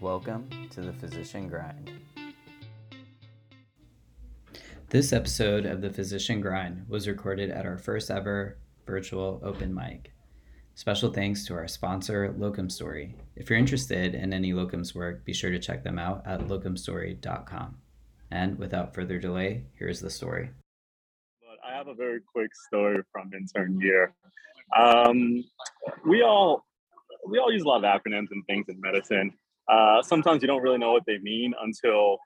Welcome to the Physician Grind. This episode of the Physician Grind was recorded at our first ever virtual open mic. Special thanks to our sponsor, Locumstory. If you're interested in any locums work, be sure to check them out at locumstory.com. And without further delay, here's the story. But I have a very quick story from intern year. Um, we all we all use a lot of acronyms and things in medicine. Uh, sometimes you don't really know what they mean until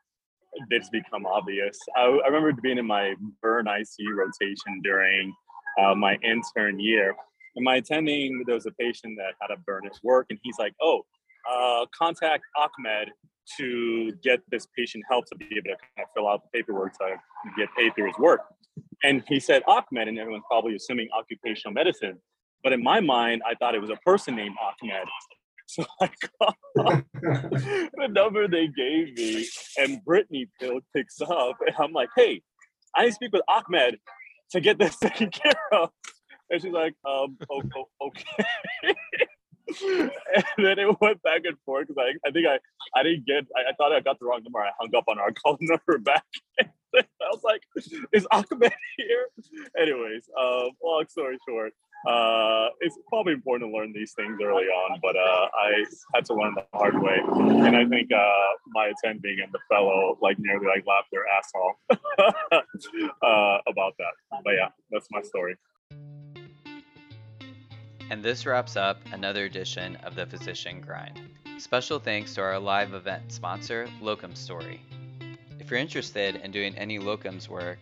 they just become obvious. I, I remember being in my burn ICU rotation during uh, my intern year. And my attending, there was a patient that had a burn at work, and he's like, "Oh, uh, contact Ahmed to get this patient help to be able to kind of fill out the paperwork to get paid through his work." And he said Ahmed, and everyone's probably assuming occupational medicine. But in my mind, I thought it was a person named Ahmed. So I called the number they gave me, and Brittany picks up, and I'm like, "Hey, I need to speak with Ahmed to get this taken care of." And she's like, "Um, okay." and then it went back and forth because I, I think I, I didn't get, I, I, thought I got the wrong number. I hung up on our call number back. Is Ahmed here? Anyways, uh, long story short, uh, it's probably important to learn these things early on, but uh, I had to learn the hard way. And I think uh, my attending and the fellow like nearly like laughed their ass off uh, about that. But yeah, that's my story. And this wraps up another edition of the Physician Grind. Special thanks to our live event sponsor, Locumstory. If you're interested in doing any locums work,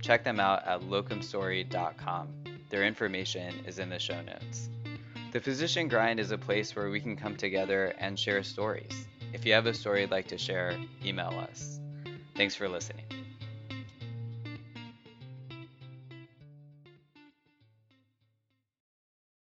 check them out at locumstory.com. Their information is in the show notes. The Physician Grind is a place where we can come together and share stories. If you have a story you'd like to share, email us. Thanks for listening.